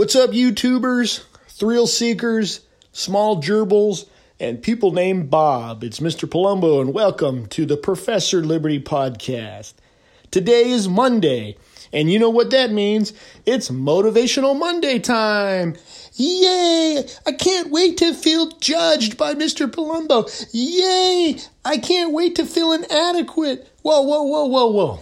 What's up, YouTubers, thrill seekers, small gerbils, and people named Bob? It's Mr. Palumbo, and welcome to the Professor Liberty Podcast. Today is Monday, and you know what that means? It's Motivational Monday time. Yay! I can't wait to feel judged by Mr. Palumbo. Yay! I can't wait to feel inadequate. Whoa, whoa, whoa, whoa, whoa.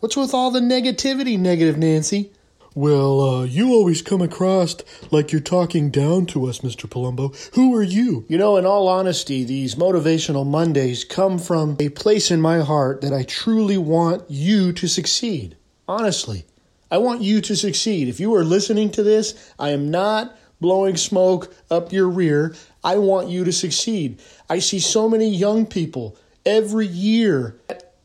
What's with all the negativity, Negative Nancy? Well, uh, you always come across like you're talking down to us, Mr. Palumbo. Who are you? You know, in all honesty, these motivational Mondays come from a place in my heart that I truly want you to succeed. Honestly, I want you to succeed. If you are listening to this, I am not blowing smoke up your rear. I want you to succeed. I see so many young people every year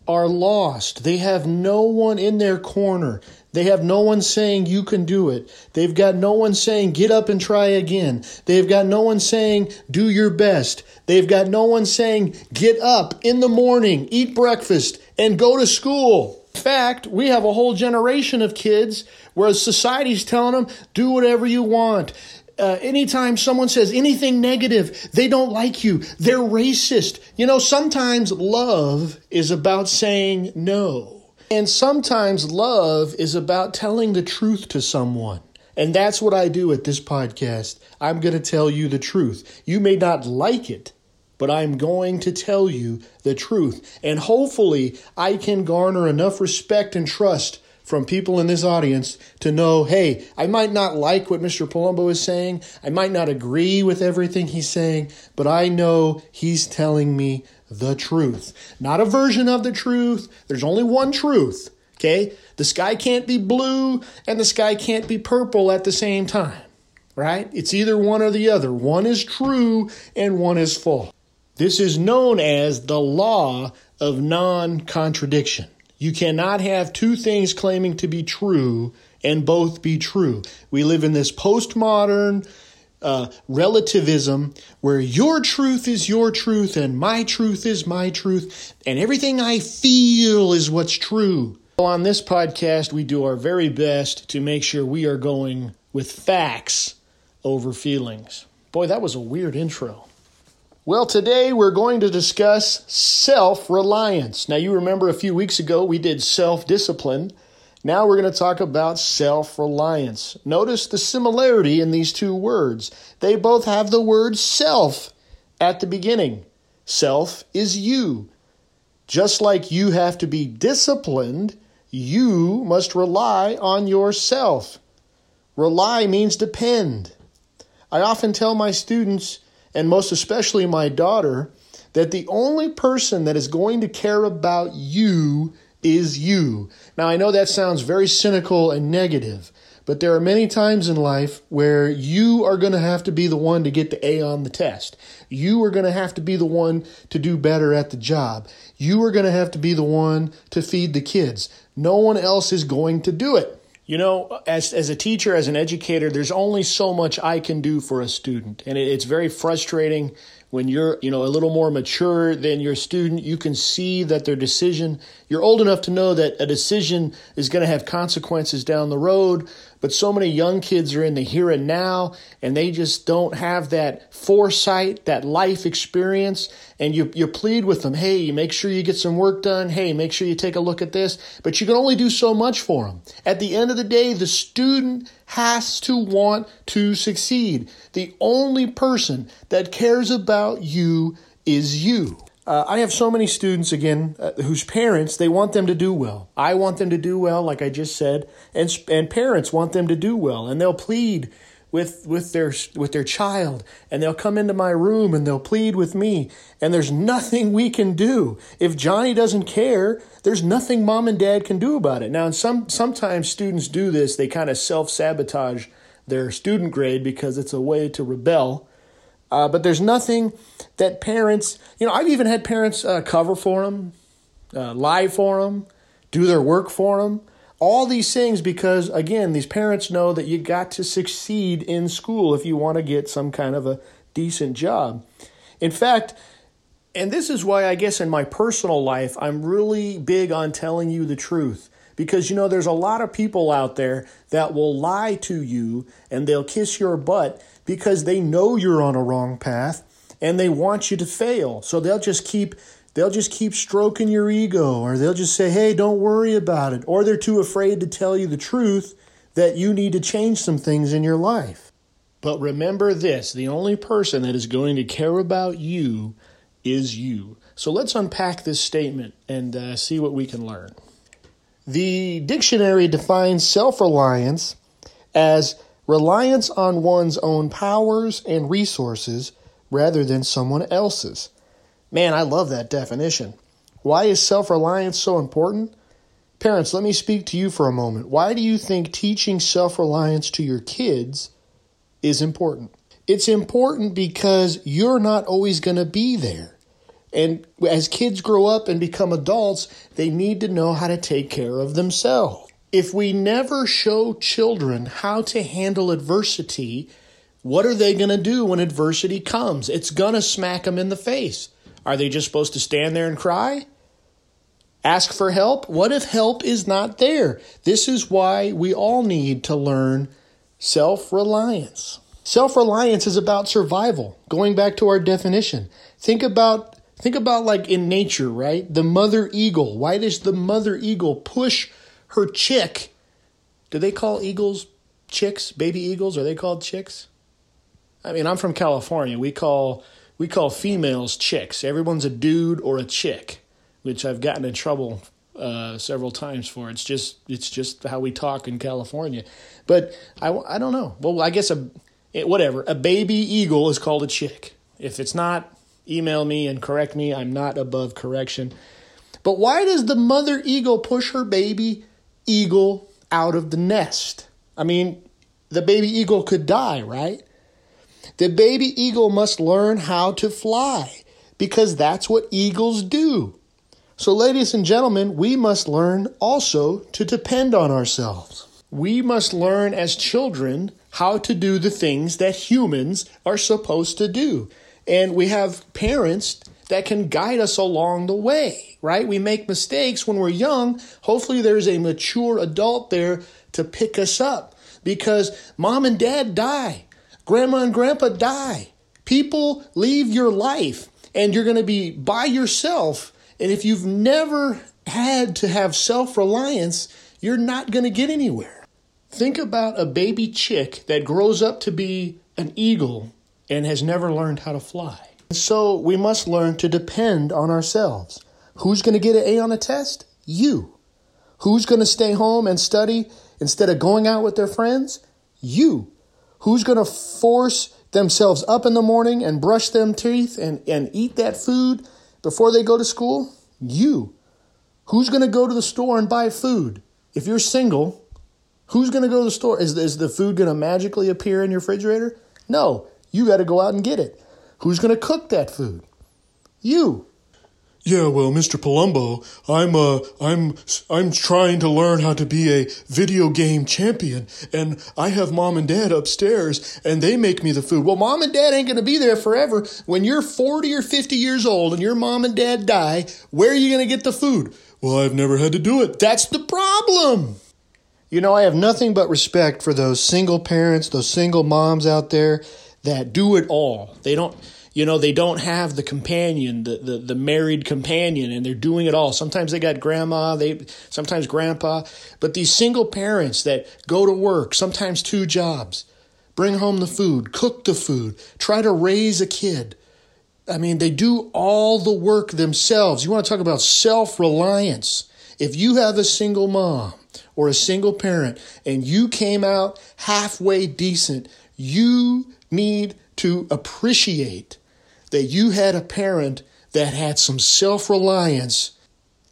are lost. They have no one in their corner. They have no one saying you can do it. They've got no one saying get up and try again. They've got no one saying do your best. They've got no one saying get up in the morning, eat breakfast, and go to school. In fact, we have a whole generation of kids where society's telling them do whatever you want. Uh, anytime someone says anything negative, they don't like you. They're racist. You know, sometimes love is about saying no. And sometimes love is about telling the truth to someone. And that's what I do at this podcast. I'm going to tell you the truth. You may not like it, but I'm going to tell you the truth. And hopefully, I can garner enough respect and trust from people in this audience to know hey, I might not like what Mr. Palumbo is saying. I might not agree with everything he's saying, but I know he's telling me the truth. Not a version of the truth. There's only one truth. Okay? The sky can't be blue and the sky can't be purple at the same time. Right? It's either one or the other. One is true and one is false. This is known as the law of non contradiction. You cannot have two things claiming to be true and both be true. We live in this postmodern, uh, relativism where your truth is your truth and my truth is my truth and everything I feel is what's true. On this podcast, we do our very best to make sure we are going with facts over feelings. Boy, that was a weird intro. Well, today we're going to discuss self reliance. Now, you remember a few weeks ago we did self discipline. Now we're going to talk about self reliance. Notice the similarity in these two words. They both have the word self at the beginning. Self is you. Just like you have to be disciplined, you must rely on yourself. Rely means depend. I often tell my students, and most especially my daughter, that the only person that is going to care about you is you. Now, I know that sounds very cynical and negative, but there are many times in life where you are going to have to be the one to get the A on the test. You are going to have to be the one to do better at the job. You are going to have to be the one to feed the kids. No one else is going to do it. You know, as, as a teacher, as an educator, there's only so much I can do for a student. And it, it's very frustrating when you're you know a little more mature than your student you can see that their decision you're old enough to know that a decision is going to have consequences down the road but so many young kids are in the here and now and they just don't have that foresight that life experience and you, you plead with them hey make sure you get some work done. Hey make sure you take a look at this. But you can only do so much for them at the end of the day the student has to want to succeed. The only person that cares about you is you uh, I have so many students again uh, whose parents they want them to do well. I want them to do well, like I just said, and and parents want them to do well, and they'll plead with with their with their child, and they'll come into my room and they'll plead with me, and there's nothing we can do if Johnny doesn't care. There's nothing mom and dad can do about it. Now, some sometimes students do this; they kind of self sabotage their student grade because it's a way to rebel uh, but there's nothing that parents, you know, I've even had parents uh, cover for them, uh, lie for them, do their work for them. All these things because, again, these parents know that you got to succeed in school if you want to get some kind of a decent job. In fact, and this is why I guess in my personal life, I'm really big on telling you the truth Because you know, there's a lot of people out there that will lie to you and they'll kiss your butt because they know you're on a wrong path and they want you to fail. So they'll just keep they'll just keep stroking your ego or they'll just say, "Hey, don't worry about it." Or they're too afraid to tell you the truth that you need to change some things in your life. But remember this, the only person that is going to care about you is you. So let's unpack this statement and uh, see what we can learn. The dictionary defines self reliance as reliance on one's own powers and resources rather than someone else's. Man, I love that definition. Why is self reliance so important? Parents, let me speak to you for a moment. Why do you think teaching self reliance to your kids is important? It's important because you're not always going to be there. And as kids grow up and become adults, they need to know how to take care of themselves. If we never show children how to handle adversity, what are they going to do when adversity comes? It's going to smack them in the face. Are they just supposed to stand there and cry? Ask for help? What if help is not there? This is why we all need to learn self reliance. Self reliance is about survival. Going back to our definition, think about Think about like in nature, right? The mother eagle. Why does the mother eagle push her chick? Do they call eagles chicks? Baby eagles? Are they called chicks? I mean, I'm from California. We call we call females chicks. Everyone's a dude or a chick, which I've gotten in trouble uh, several times for. It's just it's just how we talk in California. But I, I don't know. Well, I guess a whatever a baby eagle is called a chick. If it's not, email me and correct me. I'm not above correction. But why does the mother eagle push her baby eagle out of the nest? I mean, the baby eagle could die, right? The baby eagle must learn how to fly because that's what eagles do. So, ladies and gentlemen, we must learn also to depend on ourselves. We must learn as children how to do the things that humans are supposed to do. And we have parents that can guide us along the way, right? We make mistakes when we're young. Hopefully, there's a mature adult there to pick us up because mom and dad die, grandma and grandpa die. People leave your life and you're going to be by yourself. And if you've never had to have self reliance, you're not going to get anywhere. Think about a baby chick that grows up to be an eagle and has never learned how to fly. So we must learn to depend on ourselves. Who's going to get an A on a test? You. Who's going to stay home and study instead of going out with their friends? You. Who's going to force themselves up in the morning and brush them teeth and, and eat that food before they go to school? You. Who's going to go to the store and buy food? If you're single, who's going to go to the store? Is, is the food going to magically appear in your refrigerator? No. You got to go out and get it. Who's going to cook that food? You. Yeah, well, Mr. Palumbo, I'm uh I'm I'm trying to learn how to be a video game champion and I have mom and dad upstairs and they make me the food. Well, mom and dad ain't going to be there forever. When you're 40 or 50 years old and your mom and dad die, where are you going to get the food? Well, I've never had to do it. That's the problem. You know, I have nothing but respect for those single parents, those single moms out there that do it all. They don't you know they don't have the companion the, the, the married companion and they're doing it all. Sometimes they got grandma they sometimes grandpa but these single parents that go to work sometimes two jobs bring home the food cook the food try to raise a kid. I mean they do all the work themselves. You want to talk about self-reliance? If you have a single mom or a single parent and you came out halfway decent you need to appreciate that you had a parent that had some self reliance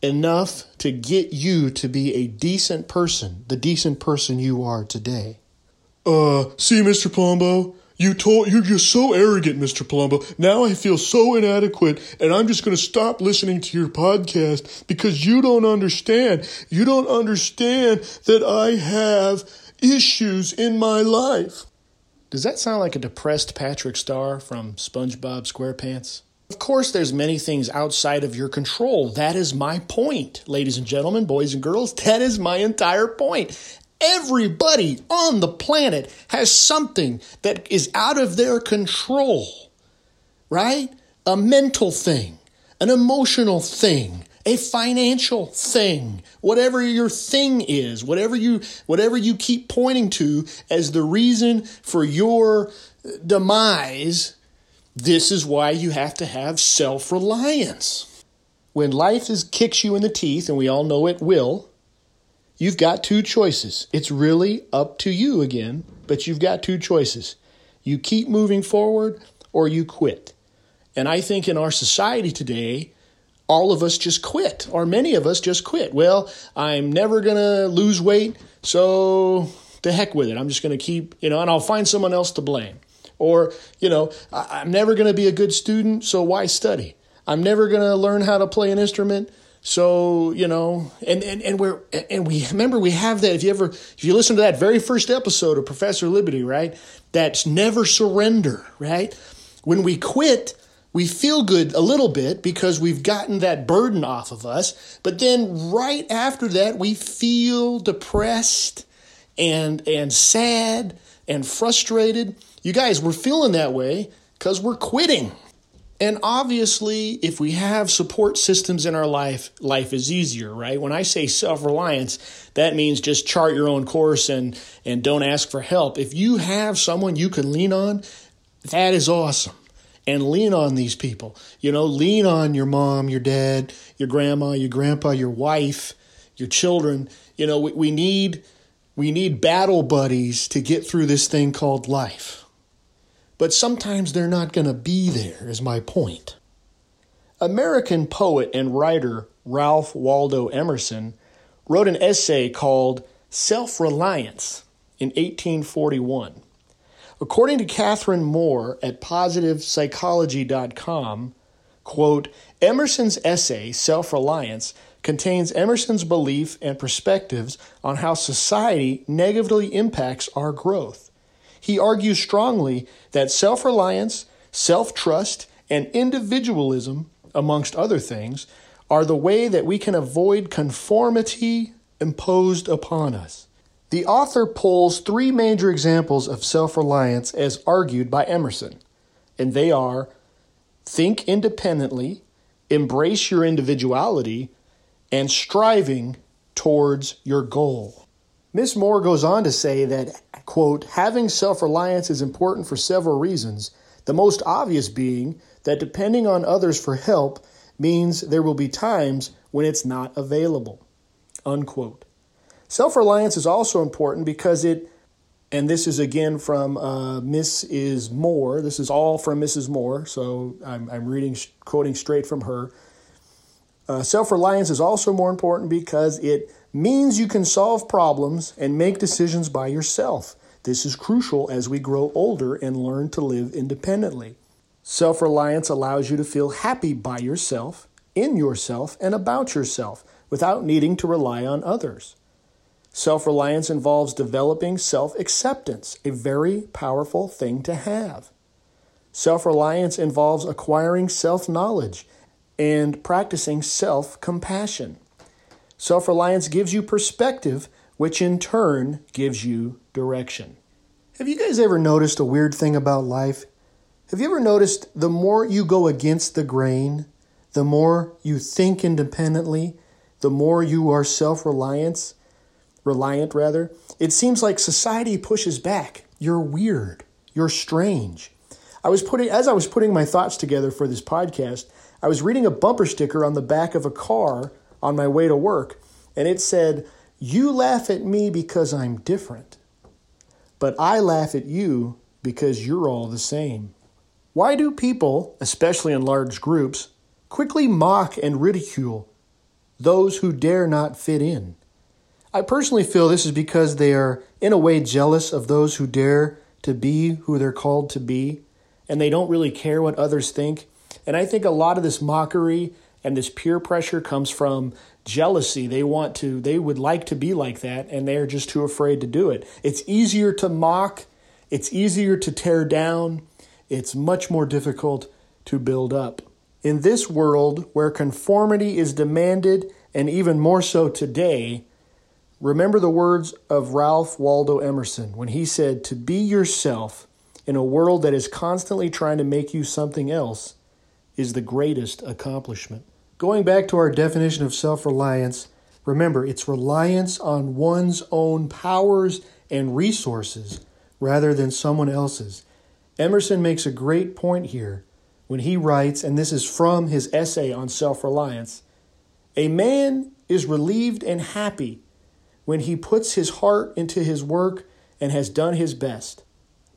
enough to get you to be a decent person, the decent person you are today. Uh, see, Mr. Palumbo, you told you're just so arrogant, Mr. Palumbo. Now I feel so inadequate, and I'm just going to stop listening to your podcast because you don't understand. You don't understand that I have issues in my life. Does that sound like a depressed Patrick Star from SpongeBob SquarePants? Of course, there's many things outside of your control. That is my point, ladies and gentlemen, boys and girls. That is my entire point. Everybody on the planet has something that is out of their control, right? A mental thing, an emotional thing, a financial thing, whatever your thing is, whatever you whatever you keep pointing to as the reason for your demise, this is why you have to have self-reliance. When life is kicks you in the teeth and we all know it will, you've got two choices. It's really up to you again, but you've got two choices. You keep moving forward or you quit. And I think in our society today, all of us just quit, or many of us just quit. Well, I'm never going to lose weight, so the heck with it. I'm just going to keep, you know, and I'll find someone else to blame. Or, you know, I'm never going to be a good student, so why study? I'm never going to learn how to play an instrument, so, you know, and, and, and we're, and we remember we have that. If you ever, if you listen to that very first episode of Professor Liberty, right? That's never surrender, right? When we quit, we feel good a little bit because we've gotten that burden off of us. But then right after that, we feel depressed and, and sad and frustrated. You guys, we're feeling that way because we're quitting. And obviously, if we have support systems in our life, life is easier, right? When I say self reliance, that means just chart your own course and, and don't ask for help. If you have someone you can lean on, that is awesome and lean on these people. You know, lean on your mom, your dad, your grandma, your grandpa, your wife, your children. You know, we, we need we need battle buddies to get through this thing called life. But sometimes they're not going to be there, is my point. American poet and writer Ralph Waldo Emerson wrote an essay called Self Reliance in 1841. According to Catherine Moore at positivepsychology.com, quote, Emerson's essay, Self Reliance, contains Emerson's belief and perspectives on how society negatively impacts our growth. He argues strongly that self reliance, self trust, and individualism, amongst other things, are the way that we can avoid conformity imposed upon us. The author pulls three major examples of self reliance as argued by Emerson, and they are think independently, embrace your individuality, and striving towards your goal. Miss Moore goes on to say that, quote, having self reliance is important for several reasons, the most obvious being that depending on others for help means there will be times when it's not available, unquote. Self reliance is also important because it, and this is again from uh, Mrs. Moore. This is all from Mrs. Moore, so I'm, I'm reading, quoting straight from her. Uh, Self reliance is also more important because it means you can solve problems and make decisions by yourself. This is crucial as we grow older and learn to live independently. Self reliance allows you to feel happy by yourself, in yourself, and about yourself without needing to rely on others. Self reliance involves developing self acceptance, a very powerful thing to have. Self reliance involves acquiring self knowledge and practicing self compassion. Self reliance gives you perspective, which in turn gives you direction. Have you guys ever noticed a weird thing about life? Have you ever noticed the more you go against the grain, the more you think independently, the more you are self reliant, reliant rather, it seems like society pushes back. You're weird. You're strange. I was putting as I was putting my thoughts together for this podcast, I was reading a bumper sticker on the back of a car on my way to work, and it said, "You laugh at me because I'm different, but I laugh at you because you're all the same." Why do people, especially in large groups, quickly mock and ridicule those who dare not fit in? I personally feel this is because they are, in a way, jealous of those who dare to be who they're called to be, and they don't really care what others think. And I think a lot of this mockery and this peer pressure comes from jealousy. They want to, they would like to be like that, and they're just too afraid to do it. It's easier to mock, it's easier to tear down, it's much more difficult to build up. In this world where conformity is demanded, and even more so today, remember the words of Ralph Waldo Emerson when he said, To be yourself in a world that is constantly trying to make you something else is the greatest accomplishment. Going back to our definition of self reliance, remember it's reliance on one's own powers and resources rather than someone else's. Emerson makes a great point here when he writes, and this is from his essay on self reliance A man is relieved and happy when he puts his heart into his work and has done his best.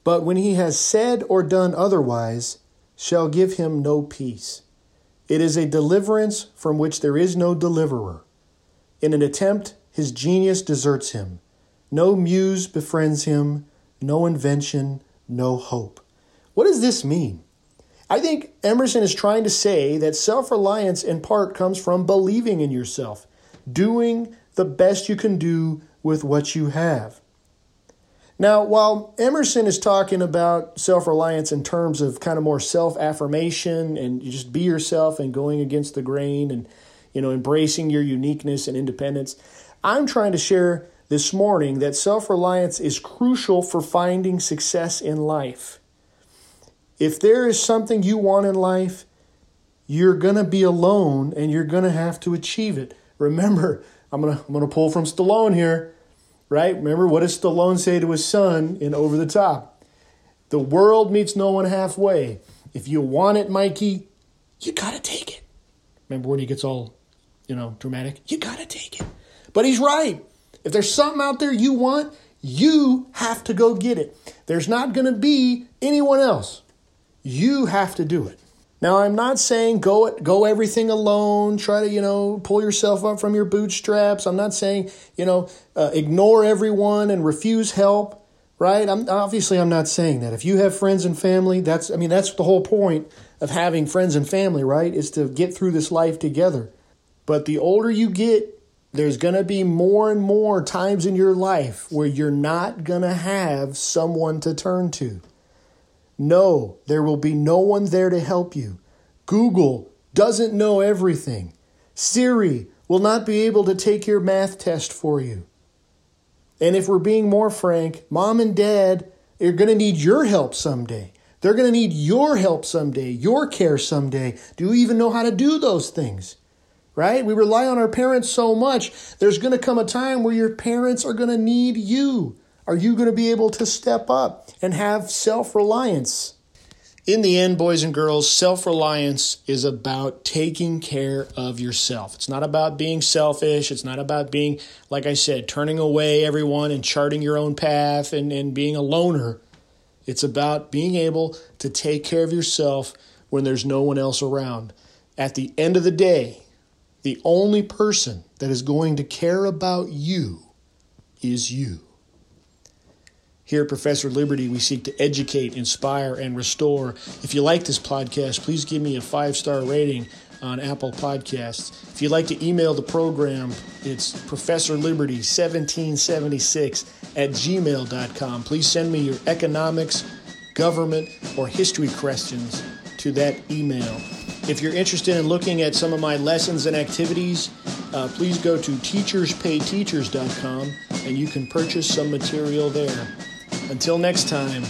But when he has said or done otherwise, shall give him no peace. It is a deliverance from which there is no deliverer. In an attempt, his genius deserts him. No muse befriends him, no invention, no hope. What does this mean? I think Emerson is trying to say that self reliance in part comes from believing in yourself, doing the best you can do with what you have. Now, while Emerson is talking about self reliance in terms of kind of more self affirmation and you just be yourself and going against the grain and you know embracing your uniqueness and independence, I'm trying to share this morning that self reliance is crucial for finding success in life. If there is something you want in life, you're going to be alone and you're going to have to achieve it. Remember, I'm to I'm to pull from Stallone here, right? Remember what does Stallone say to his son in Over the Top? The world meets no one halfway. If you want it, Mikey, you got to take it. Remember when he gets all, you know, dramatic? You got to take it. But he's right. If there's something out there you want, you have to go get it. There's not to be anyone else. You have to do it. Now, I'm not saying go go everything alone. Try to you know pull yourself up from your bootstraps. I'm not saying you know uh, ignore everyone and refuse help. Right? I'm obviously I'm not saying that. If you have friends and family, that's I mean that's the whole point of having friends and family. Right? Is to get through this life together. But the older you get, there's going to be more and more times in your life where you're not going to have someone to turn to. No, there will be no one there to help you. Google doesn't know everything. Siri will not be able to take your math test for you. And if we're being more frank, mom and dad are going to need your help someday. They're going to need your help someday, your care someday. Do you even know how to do those things? Right? We rely on our parents so much. There's going to come a time where your parents are going to need you. Are you going to be able to step up and have self reliance? In the end, boys and girls, self reliance is about taking care of yourself. It's not about being selfish. It's not about being, like I said, turning away everyone and charting your own path and, and being a loner. It's about being able to take care of yourself when there's no one else around. At the end of the day, the only person that is going to care about you is you. Here at Professor Liberty, we seek to educate, inspire, and restore. If you like this podcast, please give me a five star rating on Apple Podcasts. If you'd like to email the program, it's Professor Liberty 1776 at gmail.com. Please send me your economics, government, or history questions to that email. If you're interested in looking at some of my lessons and activities, uh, please go to teacherspayteachers.com and you can purchase some material there. Until next time,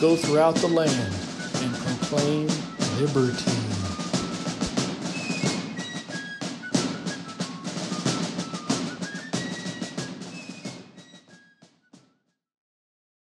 go throughout the land and proclaim liberty.